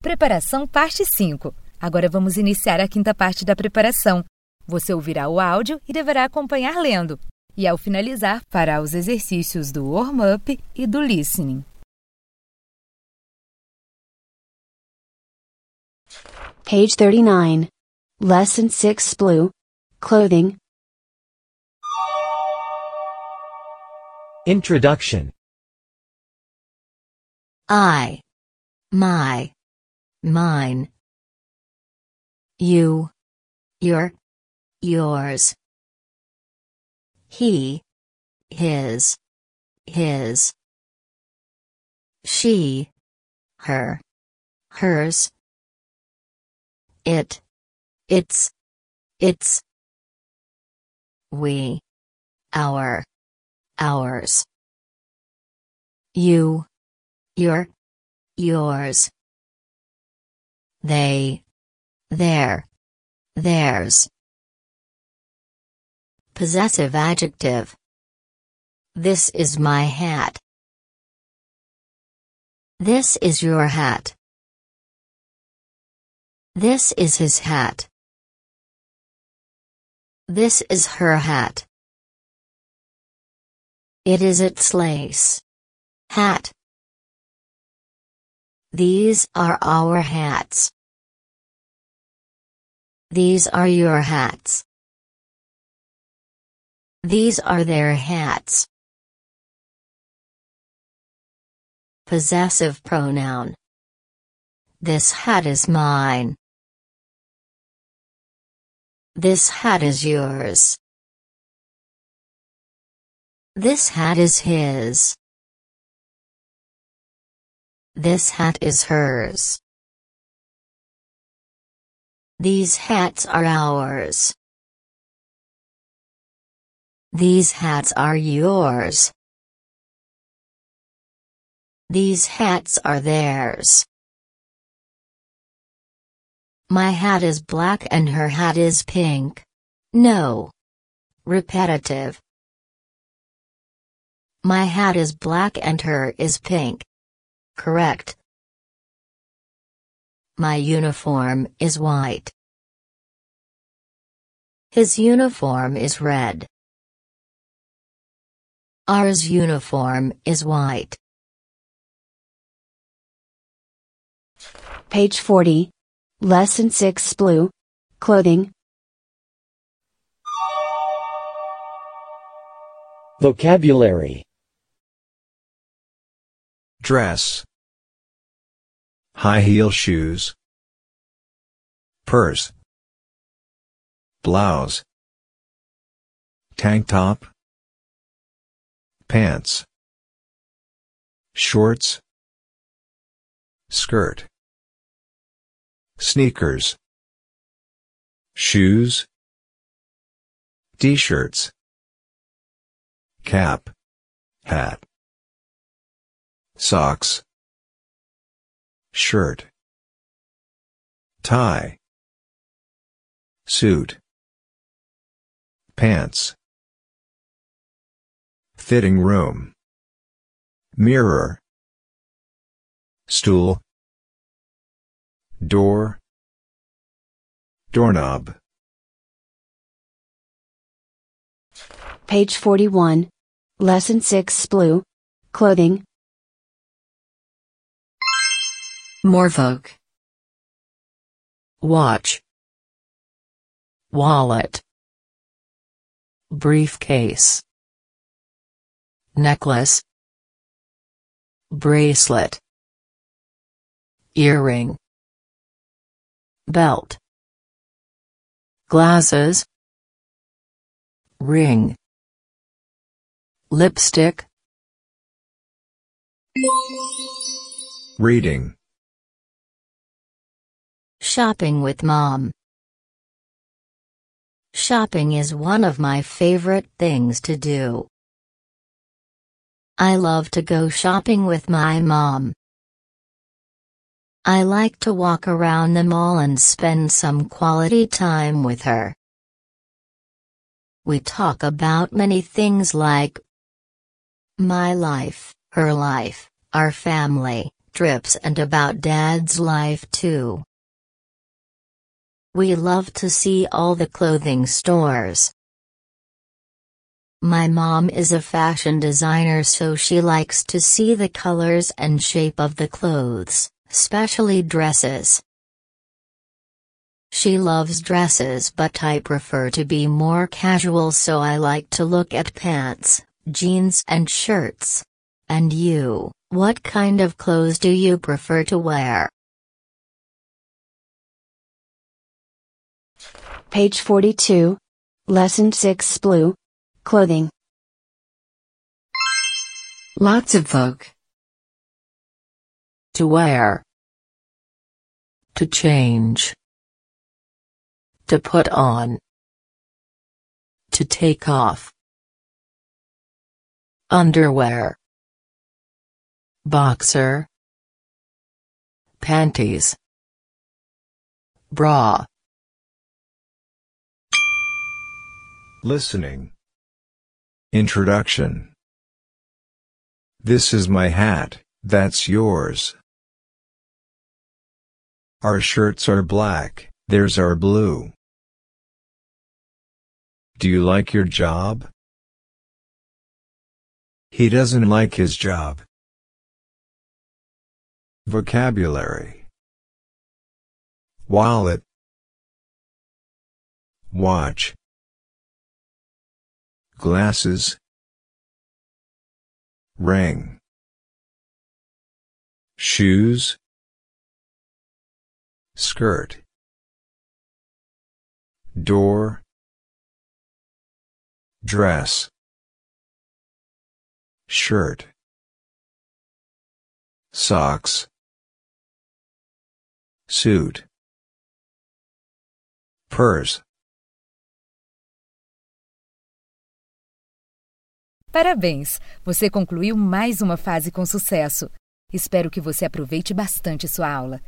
Preparação parte 5. Agora vamos iniciar a quinta parte da preparação. Você ouvirá o áudio e deverá acompanhar lendo. E ao finalizar, fará os exercícios do warm-up e do listening. Page 39. Lesson 6 Blue. Clothing. Introduction I. My. Mine. You. Your. Yours. He. His. His. She. Her. Hers. It. Its. Its. We. Our. Ours. You. Your. Yours. They. Their. Theirs. Possessive adjective. This is my hat. This is your hat. This is his hat. This is her hat. It is its lace. Hat. These are our hats. These are your hats. These are their hats. Possessive pronoun. This hat is mine. This hat is yours. This hat is his. This hat is hers. These hats are ours. These hats are yours. These hats are theirs. My hat is black and her hat is pink. No. Repetitive. My hat is black and her is pink. Correct. My uniform is white. His uniform is red. Ours uniform is white. Page 40. Lesson 6 Blue. Clothing. Vocabulary Dress. High heel shoes. Purse. Blouse. Tank top. Pants. Shorts. Skirt. Sneakers. Shoes. T-shirts. Cap. Hat. Socks. Shirt. Tie. Suit. Pants. Fitting room. Mirror. Stool. Door. Doorknob. Page 41. Lesson 6 Blue. Clothing. Morvoke. Watch. Wallet. Briefcase. Necklace. Bracelet. Earring. Belt. Glasses. Ring. Lipstick. Reading. Shopping with mom. Shopping is one of my favorite things to do. I love to go shopping with my mom. I like to walk around the mall and spend some quality time with her. We talk about many things like my life, her life, our family, trips, and about Dad's life too. We love to see all the clothing stores. My mom is a fashion designer so she likes to see the colors and shape of the clothes, especially dresses. She loves dresses but I prefer to be more casual so I like to look at pants, jeans and shirts. And you, what kind of clothes do you prefer to wear? Page 42. Lesson 6 Blue. Clothing. Lots of folk. To wear. To change. To put on. To take off. Underwear. Boxer. Panties. Bra. Listening. Introduction. This is my hat, that's yours. Our shirts are black, theirs are blue. Do you like your job? He doesn't like his job. Vocabulary Wallet Watch Glasses. Ring Shoes. Skirt. Door. Dress. Shirt. Socks. Suit. Purse Parabéns! Você concluiu mais uma fase com sucesso. Espero que você aproveite bastante sua aula.